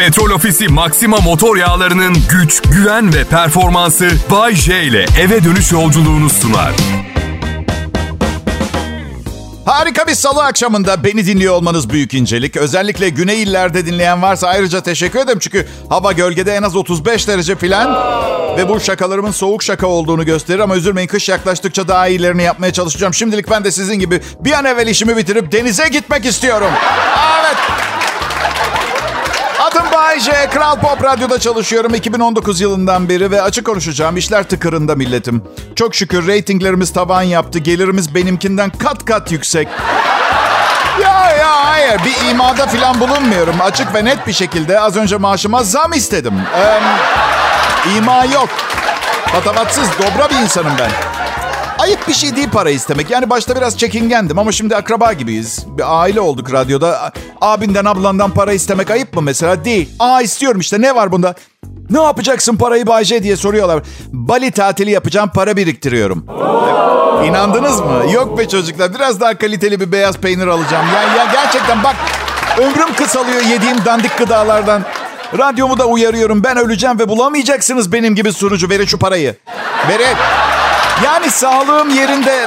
Petrol Ofisi Maxima motor yağlarının güç, güven ve performansı Bay J ile eve dönüş yolculuğunu sunar. Harika bir salı akşamında beni dinliyor olmanız büyük incelik. Özellikle güney illerde dinleyen varsa ayrıca teşekkür ederim. Çünkü hava gölgede en az 35 derece filan. Ve bu şakalarımın soğuk şaka olduğunu gösterir. Ama üzülmeyin kış yaklaştıkça daha iyilerini yapmaya çalışacağım. Şimdilik ben de sizin gibi bir an evvel işimi bitirip denize gitmek istiyorum. Evet. Adım Bay J. Kral Pop Radyo'da çalışıyorum 2019 yılından beri ve açık konuşacağım. işler tıkırında milletim. Çok şükür reytinglerimiz tavan yaptı. Gelirimiz benimkinden kat kat yüksek. Ya ya hayır bir imada falan bulunmuyorum. Açık ve net bir şekilde az önce maaşıma zam istedim. Ee, ima yok. Patavatsız, dobra bir insanım ben. Ayıp bir şey değil para istemek. Yani başta biraz çekingendim ama şimdi akraba gibiyiz. Bir aile olduk radyoda. Abinden ablandan para istemek ayıp mı mesela? Değil. Aa istiyorum işte ne var bunda? Ne yapacaksın parayı Bayce diye soruyorlar. Bali tatili yapacağım para biriktiriyorum. İnandınız mı? Yok be çocuklar biraz daha kaliteli bir beyaz peynir alacağım. Ya, ya gerçekten bak ömrüm kısalıyor yediğim dandik gıdalardan. Radyomu da uyarıyorum ben öleceğim ve bulamayacaksınız benim gibi sunucu. Verin şu parayı. Verin. Yani sağlığım yerinde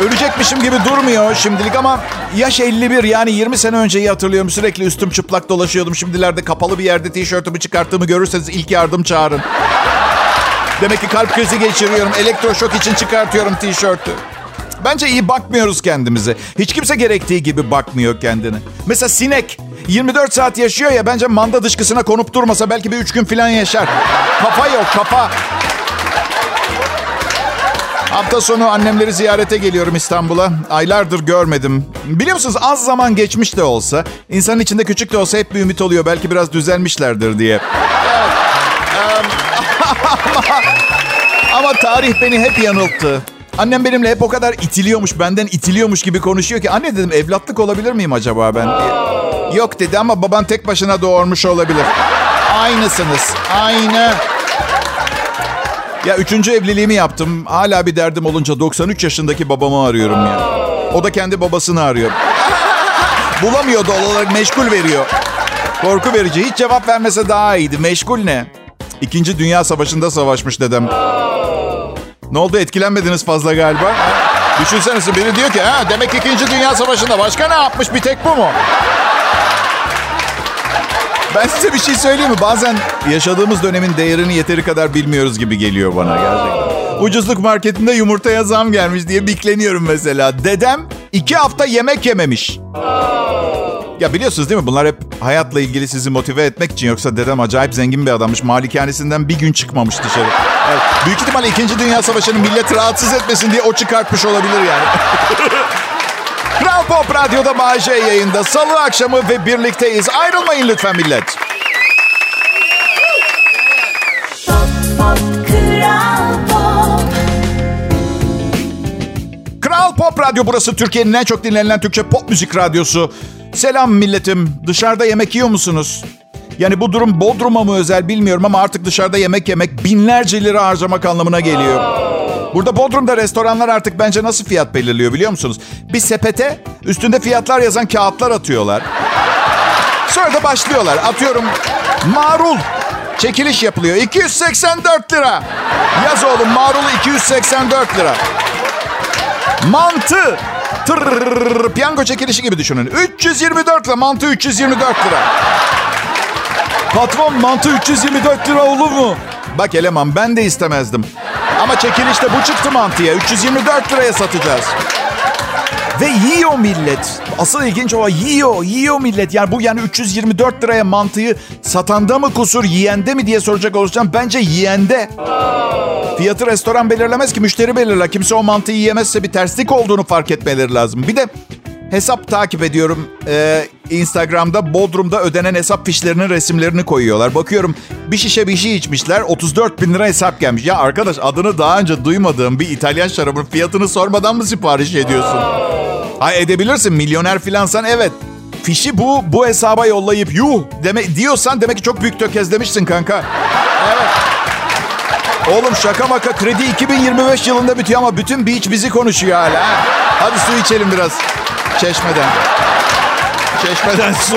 ölecekmişim gibi durmuyor şimdilik ama yaş 51 yani 20 sene önceyi hatırlıyorum. Sürekli üstüm çıplak dolaşıyordum. Şimdilerde kapalı bir yerde tişörtümü çıkarttığımı görürseniz ilk yardım çağırın. Demek ki kalp krizi geçiriyorum. Elektroşok için çıkartıyorum tişörtü. Bence iyi bakmıyoruz kendimize. Hiç kimse gerektiği gibi bakmıyor kendine. Mesela sinek 24 saat yaşıyor ya bence manda dışkısına konup durmasa belki bir 3 gün falan yaşar. Kafa yok kafa. Hafta sonu annemleri ziyarete geliyorum İstanbul'a. Aylardır görmedim. Biliyor musunuz az zaman geçmiş de olsa, insanın içinde küçük de olsa hep bir ümit oluyor. Belki biraz düzelmişlerdir diye. ama, ama tarih beni hep yanılttı. Annem benimle hep o kadar itiliyormuş, benden itiliyormuş gibi konuşuyor ki... Anne dedim evlatlık olabilir miyim acaba ben? Yok dedi ama baban tek başına doğurmuş olabilir. Aynısınız, aynı. Ya üçüncü evliliğimi yaptım. Hala bir derdim olunca 93 yaşındaki babamı arıyorum ya. O da kendi babasını arıyor. Bulamıyor doğal olarak meşgul veriyor. Korku verici. Hiç cevap vermese daha iyiydi. Meşgul ne? İkinci Dünya Savaşı'nda savaşmış dedem. Ne oldu etkilenmediniz fazla galiba? Düşünsenize biri diyor ki ha demek İkinci Dünya Savaşı'nda başka ne yapmış bir tek bu mu? Ben size bir şey söyleyeyim mi? Bazen yaşadığımız dönemin değerini yeteri kadar bilmiyoruz gibi geliyor bana gerçekten. Ucuzluk marketinde yumurtaya zam gelmiş diye bikleniyorum mesela. Dedem iki hafta yemek yememiş. Ya biliyorsunuz değil mi? Bunlar hep hayatla ilgili sizi motive etmek için. Yoksa dedem acayip zengin bir adammış. Malikanesinden bir gün çıkmamış dışarı. Evet, büyük ihtimalle 2. Dünya Savaşı'nın millet rahatsız etmesin diye o çıkartmış olabilir yani. Kral Pop Radyo'da Bağcay yayında. Salı akşamı ve birlikteyiz. Ayrılmayın lütfen millet. Kral Pop Radyo burası. Türkiye'nin en çok dinlenilen Türkçe pop müzik radyosu. Selam milletim. Dışarıda yemek yiyor musunuz? Yani bu durum Bodrum'a mı özel bilmiyorum ama artık dışarıda yemek yemek binlerce lira harcamak anlamına geliyor. Burada Bodrum'da restoranlar artık bence nasıl fiyat belirliyor biliyor musunuz? Bir sepete üstünde fiyatlar yazan kağıtlar atıyorlar. Sonra da başlıyorlar. Atıyorum marul. Çekiliş yapılıyor. 284 lira. Yaz oğlum marulu 284 lira. Mantı. Tırrrr, piyango çekilişi gibi düşünün. 324 lira. Mantı 324 lira. Patron mantı 324 lira olur mu? Bak eleman ben de istemezdim. Ama çekilişte bu çıktı mantıya. 324 liraya satacağız. Ve yiyor millet. Asıl ilginç o yiyor, yiyor millet. Yani bu yani 324 liraya mantıyı satanda mı kusur, yiyende mi diye soracak olursam bence yiyende. Fiyatı restoran belirlemez ki müşteri belirler. Kimse o mantıyı yiyemezse bir terslik olduğunu fark etmeleri lazım. Bir de hesap takip ediyorum. Ee, Instagram'da Bodrum'da ödenen hesap fişlerinin resimlerini koyuyorlar. Bakıyorum bir şişe bir şey içmişler 34 bin lira hesap gelmiş. Ya arkadaş adını daha önce duymadığım bir İtalyan şarabın fiyatını sormadan mı sipariş ediyorsun? Ha edebilirsin milyoner filansan evet. Fişi bu, bu hesaba yollayıp yuh deme, diyorsan demek ki çok büyük tökezlemişsin kanka. Evet. Oğlum şaka maka kredi 2025 yılında bitiyor ama bütün beach bizi konuşuyor hala. Hadi su içelim biraz çeşmeden. Çeşmeden su.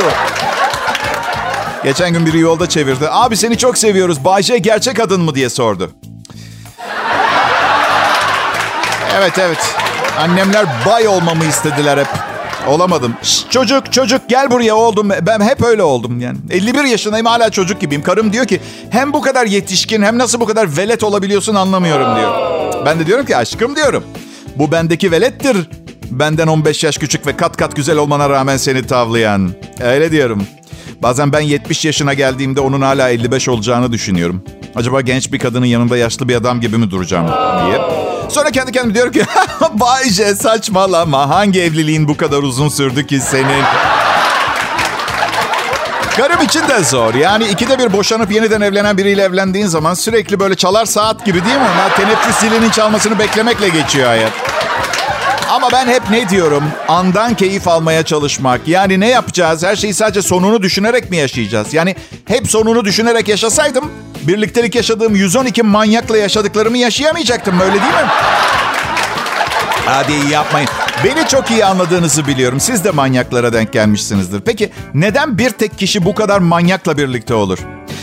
Geçen gün biri yolda çevirdi. Abi seni çok seviyoruz. Bayce gerçek adın mı diye sordu. Evet evet. Annemler bay olmamı istediler hep. Olamadım. Şş, çocuk çocuk gel buraya oldum. Ben hep öyle oldum yani. 51 yaşındayım hala çocuk gibiyim. Karım diyor ki hem bu kadar yetişkin hem nasıl bu kadar velet olabiliyorsun anlamıyorum diyor. Ben de diyorum ki aşkım diyorum. Bu bendeki velettir. Benden 15 yaş küçük ve kat kat güzel olmana rağmen seni tavlayan. Öyle diyorum. Bazen ben 70 yaşına geldiğimde onun hala 55 olacağını düşünüyorum. Acaba genç bir kadının yanında yaşlı bir adam gibi mi duracağım diye. Sonra kendi kendime diyorum ki Bayce saçmalama hangi evliliğin bu kadar uzun sürdü ki senin? Karım için de zor. Yani ikide bir boşanıp yeniden evlenen biriyle evlendiğin zaman sürekli böyle çalar saat gibi değil mi? Ya, teneffüs zilinin çalmasını beklemekle geçiyor hayat. Ama ben hep ne diyorum? Andan keyif almaya çalışmak. Yani ne yapacağız? Her şeyi sadece sonunu düşünerek mi yaşayacağız? Yani hep sonunu düşünerek yaşasaydım birliktelik yaşadığım 112 manyakla yaşadıklarımı yaşayamayacaktım. Öyle değil mi? Hadi yapmayın. Beni çok iyi anladığınızı biliyorum. Siz de manyaklara denk gelmişsinizdir. Peki neden bir tek kişi bu kadar manyakla birlikte olur?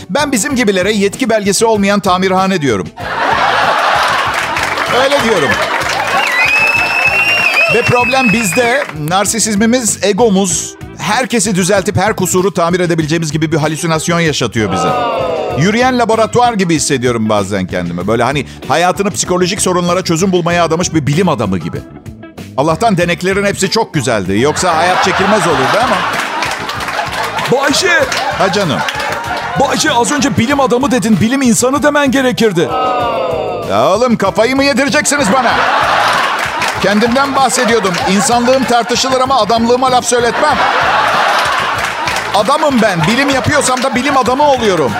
Ben bizim gibilere yetki belgesi olmayan tamirhane diyorum. Öyle diyorum. Ve problem bizde. Narsisizmimiz, egomuz herkesi düzeltip her kusuru tamir edebileceğimiz gibi bir halüsinasyon yaşatıyor bize. Yürüyen laboratuvar gibi hissediyorum bazen kendimi. Böyle hani hayatını psikolojik sorunlara çözüm bulmaya adamış bir bilim adamı gibi. Allah'tan deneklerin hepsi çok güzeldi. Yoksa hayat çekilmez olurdu ama. Bayşe! Ha canım. Bayşe az önce bilim adamı dedin. Bilim insanı demen gerekirdi. Ya oğlum kafayı mı yedireceksiniz bana? Kendimden bahsediyordum. İnsanlığım tartışılır ama adamlığıma laf söyletmem. Adamım ben. Bilim yapıyorsam da bilim adamı oluyorum.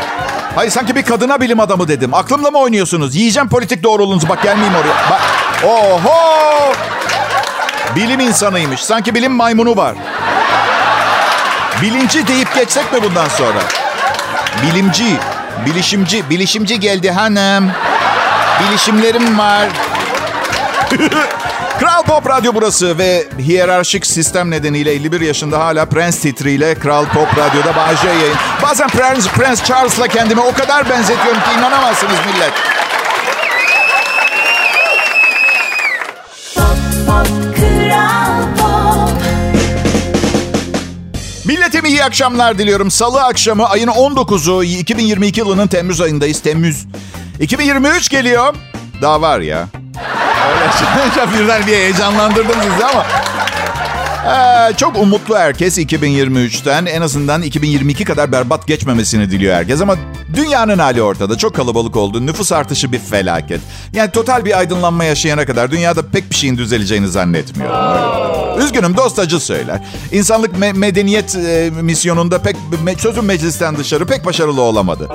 Hayır sanki bir kadına bilim adamı dedim. Aklımla mı oynuyorsunuz? Yiyeceğim politik doğruluğunuzu. Bak gelmeyeyim oraya. Bak. Oho! Bilim insanıymış. Sanki bilim maymunu var. Bilinci deyip geçsek mi bundan sonra? Bilimci, bilişimci, bilişimci geldi hanım. Bilişimlerim var. Kral Pop Radyo burası ve hiyerarşik sistem nedeniyle 51 yaşında hala Prens titriyle Kral Pop Radyo'da Bağcay yayın. Bazen Prens, Prens Charles'la kendimi o kadar benzetiyorum ki inanamazsınız millet. Milletim iyi akşamlar diliyorum. Salı akşamı ayın 19'u 2022 yılının Temmuz ayındayız. Temmuz. 2023 geliyor. Daha var ya. Öyle birden bir heyecanlandırdım sizi ama. Ee, çok umutlu herkes 2023'ten. En azından 2022 kadar berbat geçmemesini diliyor herkes. Ama dünyanın hali ortada. Çok kalabalık oldu. Nüfus artışı bir felaket. Yani total bir aydınlanma yaşayana kadar dünyada pek bir şeyin düzeleceğini zannetmiyorum. Üzgünüm dost acı söyler. İnsanlık me- medeniyet e, misyonunda pek me- sözüm meclisten dışarı pek başarılı olamadı.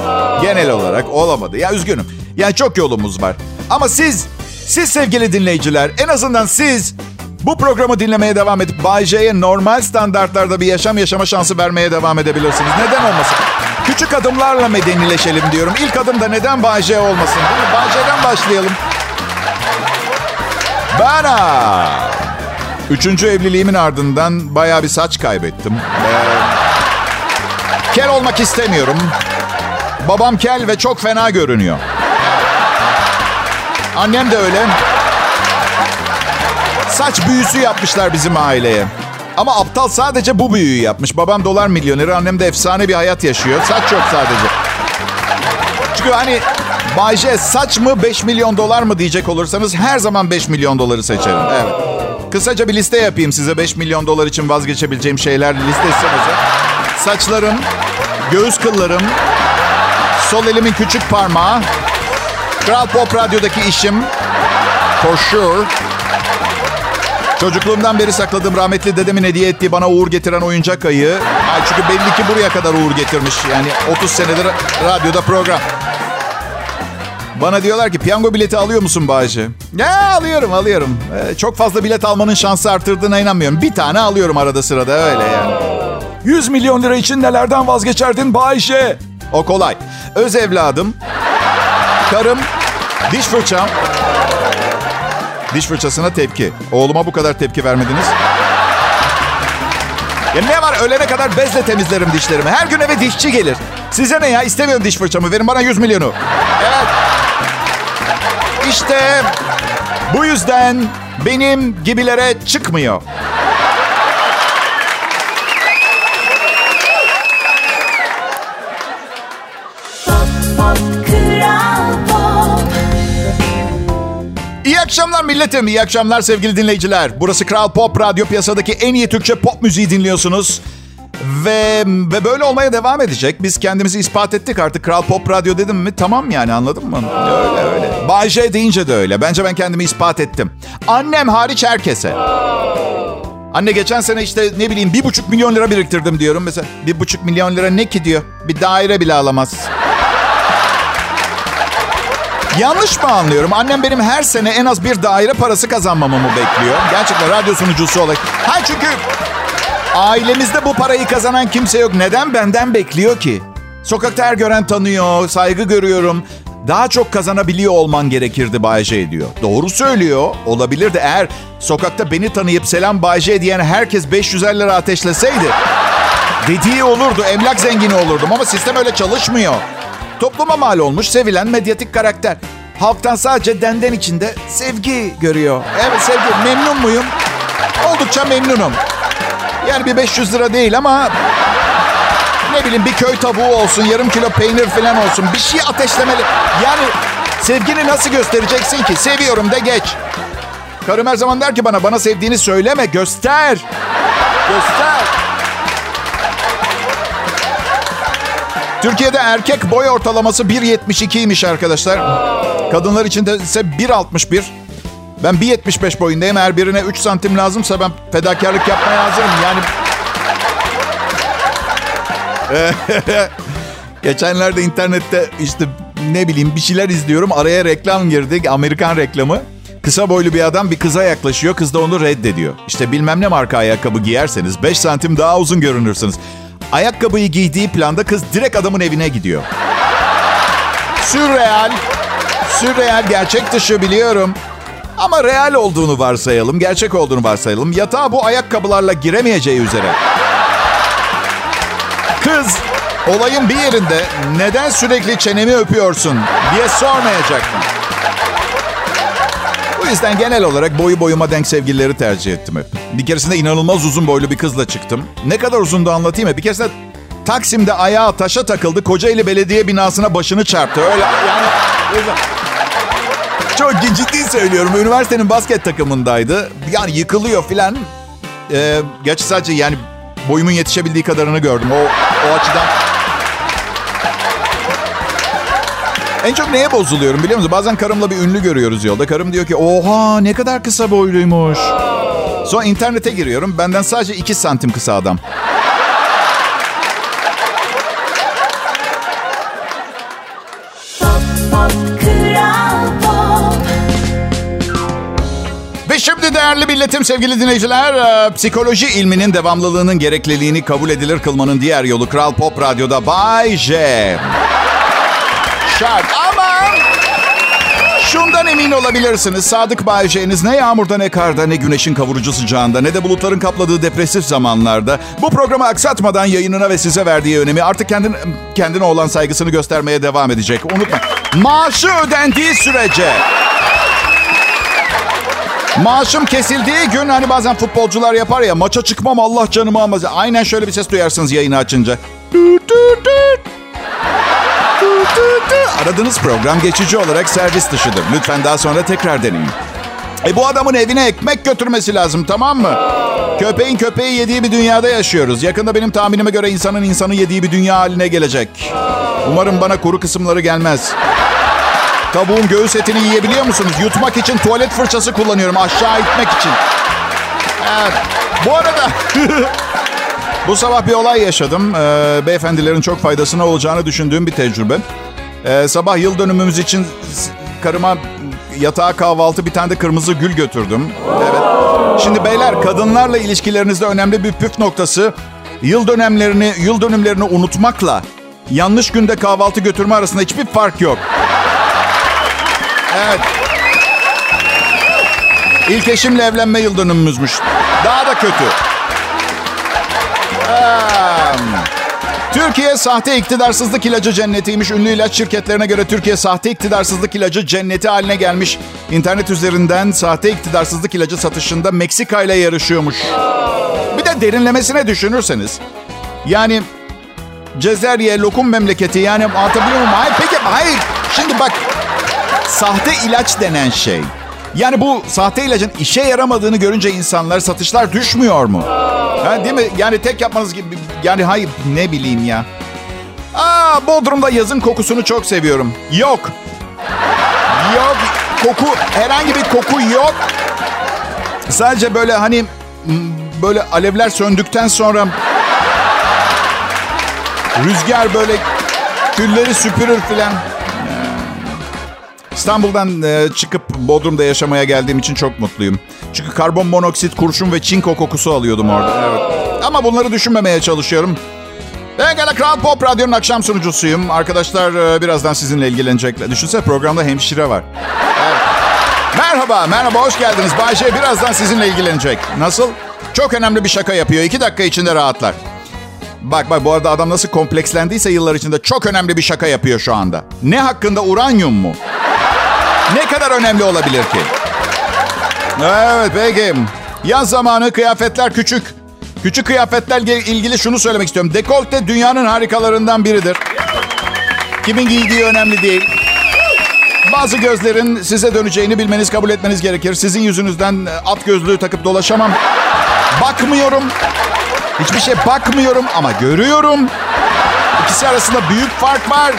Genel olarak olamadı. Ya üzgünüm. Yani çok yolumuz var. Ama siz siz sevgili dinleyiciler en azından siz bu programı dinlemeye devam edip Bay J'ye normal standartlarda bir yaşam yaşama şansı vermeye devam edebilirsiniz. Neden olmasın? Küçük adımlarla medenileşelim diyorum. İlk adım da neden Bay J olmasın? Mi? Bay J'den başlayalım. Bana. Üçüncü evliliğimin ardından bayağı bir saç kaybettim. Ee, kel olmak istemiyorum. Babam kel ve çok fena görünüyor. Annem de öyle. Saç büyüsü yapmışlar bizim aileye. Ama aptal sadece bu büyüyü yapmış. Babam dolar milyoneri, annem de efsane bir hayat yaşıyor. Saç yok sadece. Çünkü hani Bayce saç mı 5 milyon dolar mı diyecek olursanız her zaman 5 milyon doları seçerim. Evet. Kısaca bir liste yapayım size 5 milyon dolar için vazgeçebileceğim şeyler listesinize. Saçlarım, göğüs kıllarım, sol elimin küçük parmağı, Kral Pop Radyo'daki işim, for sure. Çocukluğumdan beri sakladığım rahmetli dedemin hediye ettiği bana uğur getiren oyuncak ayı. Ay çünkü belli ki buraya kadar uğur getirmiş. Yani 30 senedir radyoda program. Bana diyorlar ki piyango bileti alıyor musun Bağcı? Ya alıyorum alıyorum. Ee, çok fazla bilet almanın şansı arttırdığına inanmıyorum. Bir tane alıyorum arada sırada öyle yani. 100 milyon lira için nelerden vazgeçerdin Bayşe? O kolay. Öz evladım, karım, diş fırçam. Diş fırçasına tepki. Oğluma bu kadar tepki vermediniz. Ya ne var ölene kadar bezle temizlerim dişlerimi. Her gün eve dişçi gelir. Size ne ya istemiyorum diş fırçamı verin bana 100 milyonu. Evet. İşte bu yüzden benim gibilere çıkmıyor. Akşamlar milletim, iyi akşamlar sevgili dinleyiciler. Burası Kral Pop Radyo piyasadaki en iyi Türkçe pop müziği dinliyorsunuz. Ve, ve böyle olmaya devam edecek. Biz kendimizi ispat ettik artık. Kral Pop Radyo dedim mi tamam yani anladın mı? Öyle öyle. Bay J deyince de öyle. Bence ben kendimi ispat ettim. Annem hariç herkese. Anne geçen sene işte ne bileyim bir buçuk milyon lira biriktirdim diyorum. Mesela bir buçuk milyon lira ne ki diyor. Bir daire bile alamaz. Yanlış mı anlıyorum? Annem benim her sene en az bir daire parası kazanmamamı bekliyor. Gerçekten radyo sunucusu olarak. Ha çünkü ailemizde bu parayı kazanan kimse yok. Neden benden bekliyor ki? Sokakta her gören tanıyor, saygı görüyorum. Daha çok kazanabiliyor olman gerekirdi Bayce diyor. Doğru söylüyor. Olabilir de eğer sokakta beni tanıyıp selam Bayce diyen herkes 550 lira ateşleseydi. Dediği olurdu, emlak zengini olurdum ama sistem öyle çalışmıyor. Topluma mal olmuş, sevilen medyatik karakter. Halktan sadece denden içinde sevgi görüyor. Evet sevgi. Memnun muyum? Oldukça memnunum. Yani bir 500 lira değil ama ne bileyim bir köy tavuğu olsun, yarım kilo peynir falan olsun. Bir şey ateşlemeli. Yani sevgini nasıl göstereceksin ki? Seviyorum de geç. Karım her zaman der ki bana, bana sevdiğini söyleme, göster. Göster. Türkiye'de erkek boy ortalaması 1.72'ymiş arkadaşlar. Kadınlar için de ise 1.61. Ben 1.75 boyundayım. Eğer birine 3 santim lazımsa ben fedakarlık yapmaya hazırım. Yani Geçenlerde internette işte ne bileyim bir şeyler izliyorum. Araya reklam girdi. Amerikan reklamı. Kısa boylu bir adam bir kıza yaklaşıyor. Kız da onu reddediyor. İşte bilmem ne marka ayakkabı giyerseniz 5 santim daha uzun görünürsünüz. Ayakkabıyı giydiği planda kız direkt adamın evine gidiyor. Sürreal. Sürreal gerçek dışı biliyorum. Ama real olduğunu varsayalım, gerçek olduğunu varsayalım. Yatağa bu ayakkabılarla giremeyeceği üzere. Kız olayın bir yerinde neden sürekli çenemi öpüyorsun diye sormayacaktım. Bu yüzden genel olarak boyu boyuma denk sevgilileri tercih ettim hep. Bir keresinde inanılmaz uzun boylu bir kızla çıktım. Ne kadar uzundu anlatayım mı? Bir keresinde Taksim'de ayağı taşa takıldı. Kocaeli Belediye binasına başını çarptı. Öyle yani... Çok ciddi söylüyorum. Üniversitenin basket takımındaydı. Yani yıkılıyor filan. Ee, gerçi sadece yani boyumun yetişebildiği kadarını gördüm. O, o açıdan... En çok neye bozuluyorum biliyor musun? Bazen karımla bir ünlü görüyoruz yolda. Karım diyor ki oha ne kadar kısa boyluymuş. Sonra internete giriyorum. Benden sadece 2 santim kısa adam. Şimdi değerli milletim, sevgili dinleyiciler, e, psikoloji ilminin devamlılığının gerekliliğini kabul edilir kılmanın diğer yolu Kral Pop Radyo'da Bay J. Şart ama şundan emin olabilirsiniz. Sadık Bay J'niz ne yağmurda ne karda ne güneşin kavurucu sıcağında ne de bulutların kapladığı depresif zamanlarda bu programı aksatmadan yayınına ve size verdiği önemi artık kendin, kendine olan saygısını göstermeye devam edecek. Unutma. Maaşı ödendiği sürece Maaşım kesildiği gün hani bazen futbolcular yapar ya maça çıkmam Allah canımı almaz. Aynen şöyle bir ses duyarsınız yayını açınca. Aradığınız program geçici olarak servis dışıdır. Lütfen daha sonra tekrar deneyin. E bu adamın evine ekmek götürmesi lazım tamam mı? Köpeğin köpeği yediği bir dünyada yaşıyoruz. Yakında benim tahminime göre insanın insanı yediği bir dünya haline gelecek. Umarım bana kuru kısımları gelmez. Tavuğun göğüs etini yiyebiliyor musunuz? Yutmak için tuvalet fırçası kullanıyorum aşağı itmek için. Evet. Bu arada bu sabah bir olay yaşadım. Ee, beyefendilerin çok faydasına olacağını düşündüğüm bir tecrübe. Ee, sabah yıl dönümümüz için karıma yatağa kahvaltı bir tane de kırmızı gül götürdüm. Evet. Şimdi beyler kadınlarla ilişkilerinizde önemli bir püf noktası yıl dönemlerini yıl dönümlerini unutmakla yanlış günde kahvaltı götürme arasında hiçbir fark yok. Evet. İlk eşimle evlenme yıl dönümümüzmüş. Daha da kötü. Türkiye sahte iktidarsızlık ilacı cennetiymiş. Ünlü ilaç şirketlerine göre Türkiye sahte iktidarsızlık ilacı cenneti haline gelmiş. İnternet üzerinden sahte iktidarsızlık ilacı satışında Meksika ile yarışıyormuş. Bir de derinlemesine düşünürseniz. Yani Cezerye, lokum memleketi yani anlatabiliyor muyum? Hayır peki hayır. Şimdi bak sahte ilaç denen şey. Yani bu sahte ilacın işe yaramadığını görünce insanlar satışlar düşmüyor mu? Ha, değil mi? Yani tek yapmanız gibi yani hayır ne bileyim ya. Aa Bodrum'da yazın kokusunu çok seviyorum. Yok. Yok. Koku herhangi bir koku yok. Sadece böyle hani böyle alevler söndükten sonra rüzgar böyle külleri süpürür filan. İstanbul'dan e, çıkıp Bodrum'da yaşamaya geldiğim için çok mutluyum. Çünkü karbon monoksit, kurşun ve çinko kokusu alıyordum orada. Evet. Ama bunları düşünmemeye çalışıyorum. Pekala Kral Pop Radyo'nun akşam sunucusuyum. Arkadaşlar e, birazdan sizinle ilgilenecekler. Düşünsene programda hemşire var. Evet. Merhaba, merhaba hoş geldiniz. Bayşe birazdan sizinle ilgilenecek. Nasıl? Çok önemli bir şaka yapıyor. İki dakika içinde rahatlar. Bak bak bu arada adam nasıl komplekslendiyse yıllar içinde çok önemli bir şaka yapıyor şu anda. Ne hakkında uranyum mu? Ne kadar önemli olabilir ki? Evet peki. Yaz zamanı kıyafetler küçük. Küçük kıyafetlerle ilgili şunu söylemek istiyorum. Dekolte dünyanın harikalarından biridir. Kimin giydiği önemli değil. Bazı gözlerin size döneceğini bilmeniz, kabul etmeniz gerekir. Sizin yüzünüzden at gözlüğü takıp dolaşamam. Bakmıyorum. Hiçbir şey bakmıyorum ama görüyorum. İkisi arasında büyük fark var.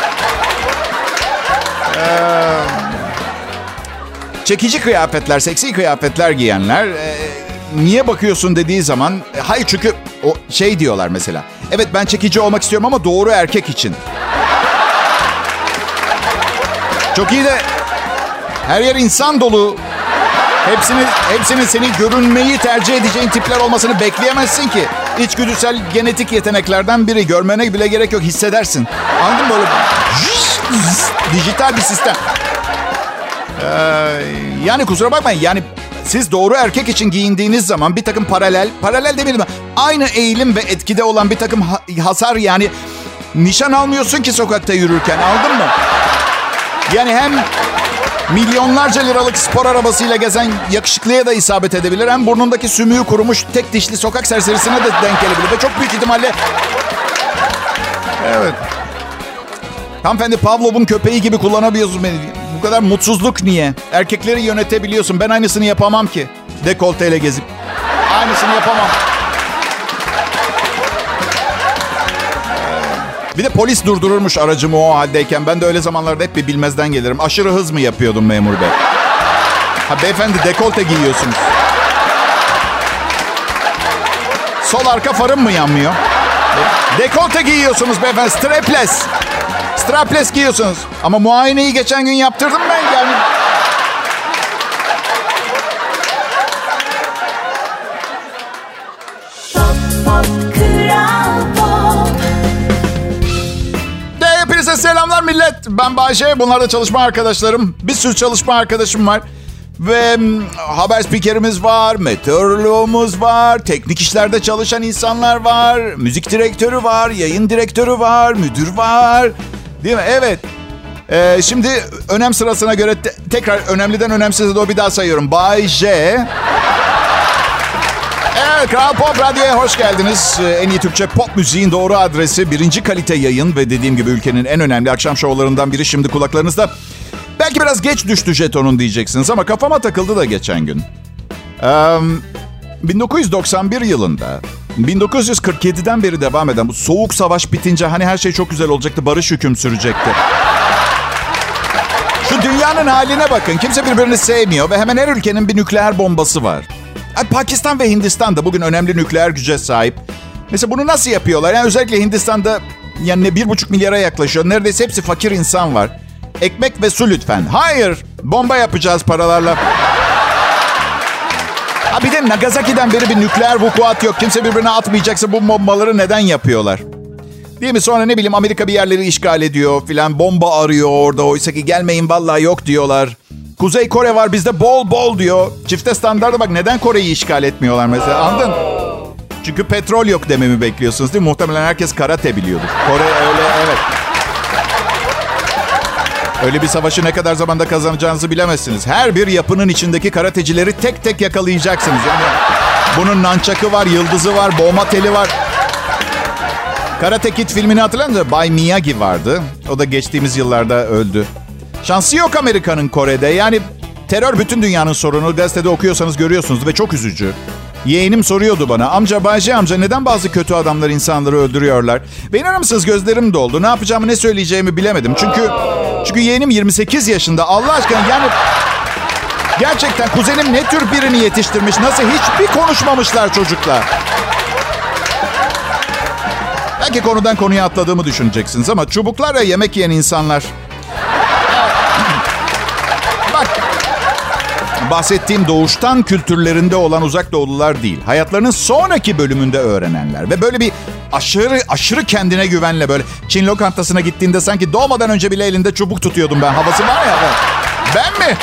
Ee, çekici kıyafetler, seksi kıyafetler giyenler e, niye bakıyorsun dediği zaman e, hayır çünkü o şey diyorlar mesela. Evet ben çekici olmak istiyorum ama doğru erkek için. Çok iyi de her yer insan dolu. Hepsini, hepsinin seni görünmeyi tercih edeceğin tipler olmasını bekleyemezsin ki. İçgüdüsel genetik yeteneklerden biri. Görmene bile gerek yok hissedersin. Anladın mı böyle? Dijital bir sistem. Ee, yani kusura bakmayın yani siz doğru erkek için giyindiğiniz zaman bir takım paralel, paralel demeyelim aynı eğilim ve etkide olan bir takım hasar yani nişan almıyorsun ki sokakta yürürken aldın mı? Yani hem milyonlarca liralık spor arabasıyla gezen yakışıklıya da isabet edebilir. Hem burnundaki sümüğü kurumuş tek dişli sokak serserisine de denk gelebilir. Ve çok büyük ihtimalle... Evet. Hanımefendi Pavlov'un köpeği gibi kullanabiliyorsun beni. Bu kadar mutsuzluk niye? Erkekleri yönetebiliyorsun. Ben aynısını yapamam ki. Dekolteyle gezip. Aynısını yapamam. Bir de polis durdururmuş aracımı o haldeyken. Ben de öyle zamanlarda hep bir bilmezden gelirim. Aşırı hız mı yapıyordum memur bey? Ha beyefendi dekolte giyiyorsunuz. Sol arka farım mı yanmıyor? Dekolte giyiyorsunuz beyefendi. Strapless. Strapless giyiyorsunuz. Ama muayeneyi geçen gün yaptırdım ben yani. Hepinize selamlar millet. Ben Bayşe. Bunlar da çalışma arkadaşlarım. Bir sürü çalışma arkadaşım var. Ve haber spikerimiz var, meteoroloğumuz var, teknik işlerde çalışan insanlar var, müzik direktörü var, yayın direktörü var, müdür var. Değil mi? Evet. Ee, şimdi önem sırasına göre te- tekrar önemliden önemsize doğru bir daha sayıyorum. Bay J. Evet, Kral Pop Radyo'ya hoş geldiniz. Ee, en iyi Türkçe pop müziğin doğru adresi. Birinci kalite yayın ve dediğim gibi ülkenin en önemli akşam şovlarından biri şimdi kulaklarınızda. Belki biraz geç düştü jetonun diyeceksiniz ama kafama takıldı da geçen gün. Ee, 1991 yılında 1947'den beri devam eden bu soğuk savaş bitince hani her şey çok güzel olacaktı, barış hüküm sürecekti. Şu dünyanın haline bakın. Kimse birbirini sevmiyor ve hemen her ülkenin bir nükleer bombası var. Pakistan ve Hindistan da bugün önemli nükleer güce sahip. Mesela bunu nasıl yapıyorlar? Yani özellikle Hindistan'da yani bir buçuk milyara yaklaşıyor. Neredeyse hepsi fakir insan var. Ekmek ve su lütfen. Hayır. Bomba yapacağız paralarla. Ha bir de Nagasaki'den beri bir nükleer vukuat yok. Kimse birbirine atmayacaksa bu bombaları neden yapıyorlar? Değil mi? Sonra ne bileyim Amerika bir yerleri işgal ediyor filan. Bomba arıyor orada. Oysa ki gelmeyin vallahi yok diyorlar. Kuzey Kore var bizde bol bol diyor. Çifte standarda bak neden Kore'yi işgal etmiyorlar mesela anladın? Çünkü petrol yok dememi bekliyorsunuz değil mi? Muhtemelen herkes karate biliyordur. Kore öyle evet. Öyle bir savaşı ne kadar zamanda kazanacağınızı bilemezsiniz. Her bir yapının içindeki karatecileri tek tek yakalayacaksınız. Yani bunun nançakı var, yıldızı var, boğma teli var. Karate Kid filmini hatırlar mısınız? Bay Miyagi vardı. O da geçtiğimiz yıllarda öldü. Şansı yok Amerika'nın Kore'de. Yani terör bütün dünyanın sorunu. Gazetede okuyorsanız görüyorsunuz ve çok üzücü. Yeğenim soruyordu bana. Amca Bayce amca neden bazı kötü adamlar insanları öldürüyorlar? Ve inanır mısınız gözlerim doldu. Ne yapacağımı ne söyleyeceğimi bilemedim. Çünkü çünkü yeğenim 28 yaşında. Allah aşkına yani gerçekten kuzenim ne tür birini yetiştirmiş? Nasıl hiçbir konuşmamışlar çocuklar. Belki konudan konuya atladığımı düşüneceksiniz ama çubuklarla yemek yiyen insanlar... Bak, bahsettiğim doğuştan kültürlerinde olan uzak doğulular değil. Hayatlarının sonraki bölümünde öğrenenler. Ve böyle bir aşırı aşırı kendine güvenle böyle Çin lokantasına gittiğinde sanki doğmadan önce bile elinde çubuk tutuyordum ben. Havası var ya. Ben mi?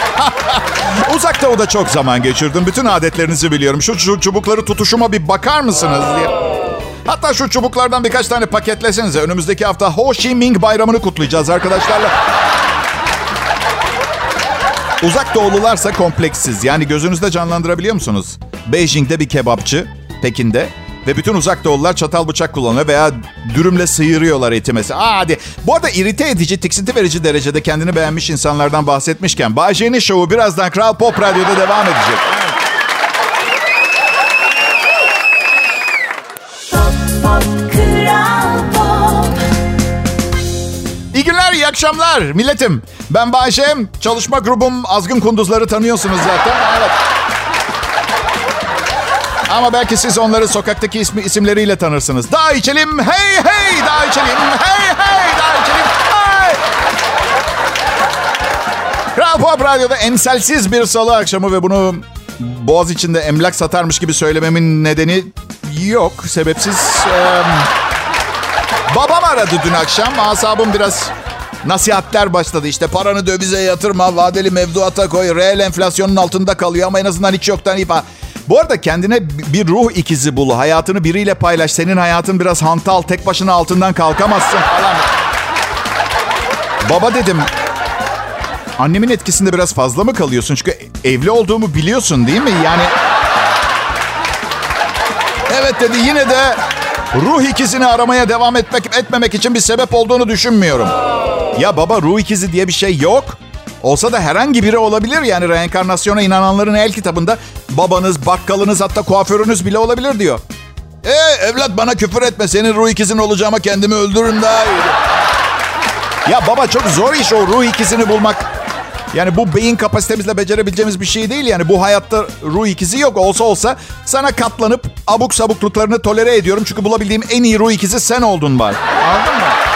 Uzak doğuda çok zaman geçirdim. Bütün adetlerinizi biliyorum. Şu, şu çubukları tutuşuma bir bakar mısınız diye. Hatta şu çubuklardan birkaç tane paketlesenize. Önümüzdeki hafta Ho Chi Minh bayramını kutlayacağız arkadaşlarla. Uzak doğulularsa kompleksiz. Yani gözünüzde canlandırabiliyor musunuz? Beijing'de bir kebapçı, Pekin'de ve bütün uzak doğulular çatal bıçak kullanıyor veya dürümle sıyırıyorlar eti mesela. Aa, hadi. Bu arada irite edici, tiksinti verici derecede kendini beğenmiş insanlardan bahsetmişken Bay J'nin şovu birazdan Kral Pop Radyo'da devam edecek. İyi günler, iyi akşamlar milletim. Ben Bayşem, çalışma grubum Azgın Kunduzları tanıyorsunuz zaten. Evet. Ama belki siz onları sokaktaki ismi, isimleriyle tanırsınız. Daha içelim, hey hey, daha içelim, hey hey, daha içelim, hey. Kral Pop Radyo'da emsalsiz bir salı akşamı ve bunu boğaz içinde emlak satarmış gibi söylememin nedeni yok. Sebepsiz... Ee, babam aradı dün akşam. Asabım biraz nasihatler başladı. İşte paranı dövize yatırma, vadeli mevduata koy, reel enflasyonun altında kalıyor ama en azından hiç yoktan falan. Bu arada kendine bir ruh ikizi bul. Hayatını biriyle paylaş. Senin hayatın biraz hantal. Tek başına altından kalkamazsın falan. Baba dedim. Annemin etkisinde biraz fazla mı kalıyorsun? Çünkü evli olduğumu biliyorsun değil mi? Yani... Evet dedi yine de ruh ikizini aramaya devam etmek etmemek için bir sebep olduğunu düşünmüyorum. Ya baba ruh ikizi diye bir şey yok. Olsa da herhangi biri olabilir yani reenkarnasyona inananların el kitabında babanız, bakkalınız hatta kuaförünüz bile olabilir diyor. E evlat bana küfür etme senin ruh ikizin olacağıma kendimi öldürürüm daha iyi. Ya baba çok zor iş o ruh ikizini bulmak. Yani bu beyin kapasitemizle becerebileceğimiz bir şey değil. Yani bu hayatta ruh ikizi yok. Olsa olsa sana katlanıp abuk sabukluklarını tolere ediyorum. Çünkü bulabildiğim en iyi ruh ikizi sen oldun var. Anladın mı?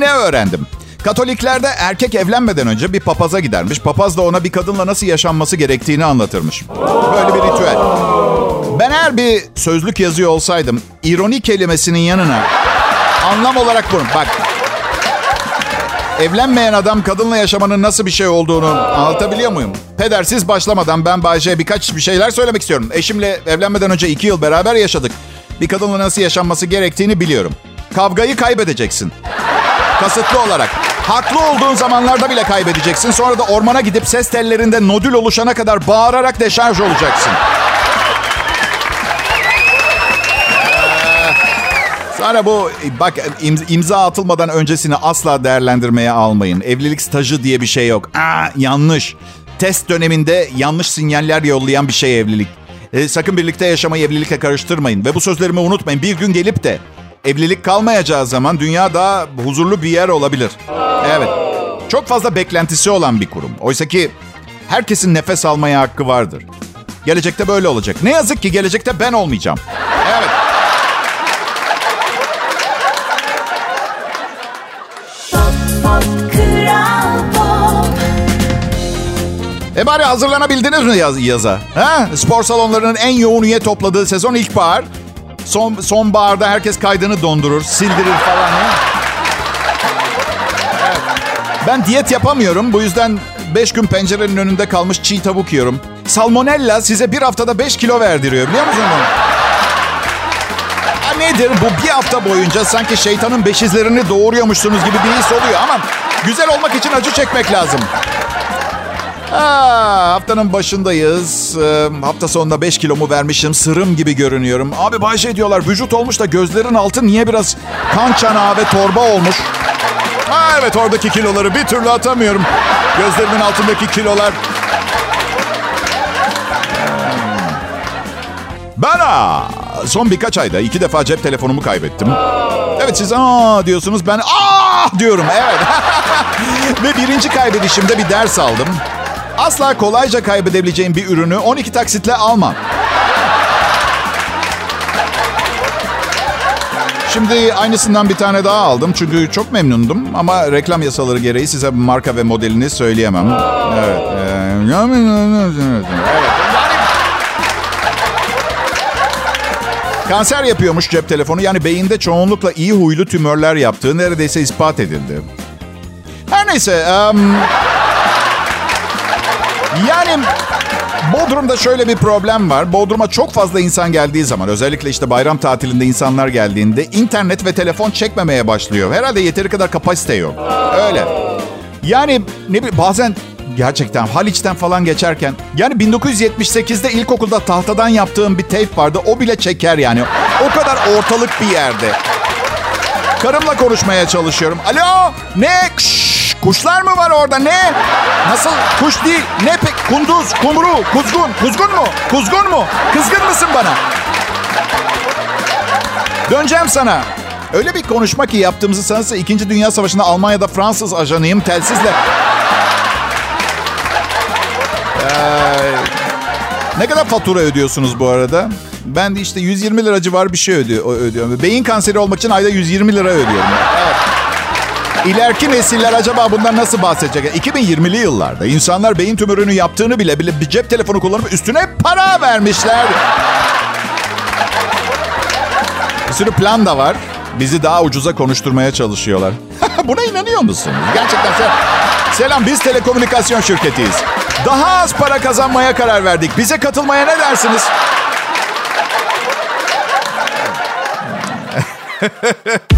Ne öğrendim? Katoliklerde erkek evlenmeden önce bir papaza gidermiş. Papaz da ona bir kadınla nasıl yaşanması gerektiğini anlatırmış. Böyle bir ritüel. Ben eğer bir sözlük yazıyor olsaydım, ironi kelimesinin yanına anlam olarak bunu. Bak, evlenmeyen adam kadınla yaşamanın nasıl bir şey olduğunu anlatabiliyor muyum? Pedersiz başlamadan ben Bayce'ye birkaç bir şeyler söylemek istiyorum. Eşimle evlenmeden önce iki yıl beraber yaşadık. Bir kadınla nasıl yaşanması gerektiğini biliyorum. Kavgayı kaybedeceksin. Kasıtlı olarak. Haklı olduğun zamanlarda bile kaybedeceksin. Sonra da ormana gidip ses tellerinde nodül oluşana kadar bağırarak deşarj olacaksın. Sonra bu bak imza atılmadan öncesini asla değerlendirmeye almayın. Evlilik stajı diye bir şey yok. Aa, yanlış. Test döneminde yanlış sinyaller yollayan bir şey evlilik. E, sakın birlikte yaşamayı evlilikle karıştırmayın. Ve bu sözlerimi unutmayın. Bir gün gelip de evlilik kalmayacağı zaman dünya daha huzurlu bir yer olabilir. Evet. Çok fazla beklentisi olan bir kurum. Oysa ki herkesin nefes almaya hakkı vardır. Gelecekte böyle olacak. Ne yazık ki gelecekte ben olmayacağım. Evet. E bari hazırlanabildiniz mi yaz, yaza? Ha? Spor salonlarının en yoğun üye topladığı sezon ilkbahar. Son, sonbaharda herkes kaydını dondurur, sildirir falan. Evet. Ben diyet yapamıyorum. Bu yüzden 5 gün pencerenin önünde kalmış çiğ tavuk yiyorum. Salmonella size bir haftada 5 kilo verdiriyor biliyor musun bunu? Ha nedir bu bir hafta boyunca sanki şeytanın beşizlerini doğuruyormuşsunuz gibi bir his oluyor ama güzel olmak için acı çekmek lazım. Aa, haftanın başındayız. Ee, hafta sonunda 5 kilomu vermişim. Sırım gibi görünüyorum. Abi Bayşe diyorlar vücut olmuş da gözlerin altı niye biraz kan çanağı ve torba olmuş? Ha, evet oradaki kiloları bir türlü atamıyorum. Gözlerimin altındaki kilolar. Ben son birkaç ayda iki defa cep telefonumu kaybettim. Evet siz aa diyorsunuz ben aa diyorum evet. Ve birinci kaybedişimde bir ders aldım. Asla kolayca kaybedebileceğim bir ürünü 12 taksitle almam. Şimdi aynısından bir tane daha aldım çünkü çok memnundum ama reklam yasaları gereği size marka ve modelini söyleyemem. Evet. e, evet. Kanser yapıyormuş cep telefonu. Yani beyinde çoğunlukla iyi huylu tümörler yaptığı neredeyse ispat edildi. Her neyse. Um, yani Bodrum'da şöyle bir problem var. Bodrum'a çok fazla insan geldiği zaman özellikle işte bayram tatilinde insanlar geldiğinde internet ve telefon çekmemeye başlıyor. Herhalde yeteri kadar kapasite yok. Öyle. Yani ne bileyim bazen gerçekten Haliç'ten falan geçerken yani 1978'de ilkokulda tahtadan yaptığım bir tape vardı. O bile çeker yani. O kadar ortalık bir yerde. Karımla konuşmaya çalışıyorum. Alo ne? Şşş, kuşlar mı var orada ne? Nasıl? Kuş değil. Ne pek? Kunduz, kumru, kuzgun. Kuzgun mu? Kuzgun mu? Kızgın mısın bana? Döneceğim sana. Öyle bir konuşma ki yaptığımızı sanırsa 2. Dünya Savaşı'nda Almanya'da Fransız ajanıyım telsizle. Ee, ne kadar fatura ödüyorsunuz bu arada? Ben de işte 120 lira civarı bir şey ödüyor, ödüyorum. Beyin kanseri olmak için ayda 120 lira ödüyorum. İleriki nesiller acaba bundan nasıl bahsedecek? 2020'li yıllarda insanlar beyin tümörünü yaptığını bile bile bir cep telefonu kullanıp üstüne para vermişler. Bir sürü plan da var. Bizi daha ucuza konuşturmaya çalışıyorlar. Buna inanıyor musun? Gerçekten sen... Selam biz telekomünikasyon şirketiyiz. Daha az para kazanmaya karar verdik. Bize katılmaya ne dersiniz?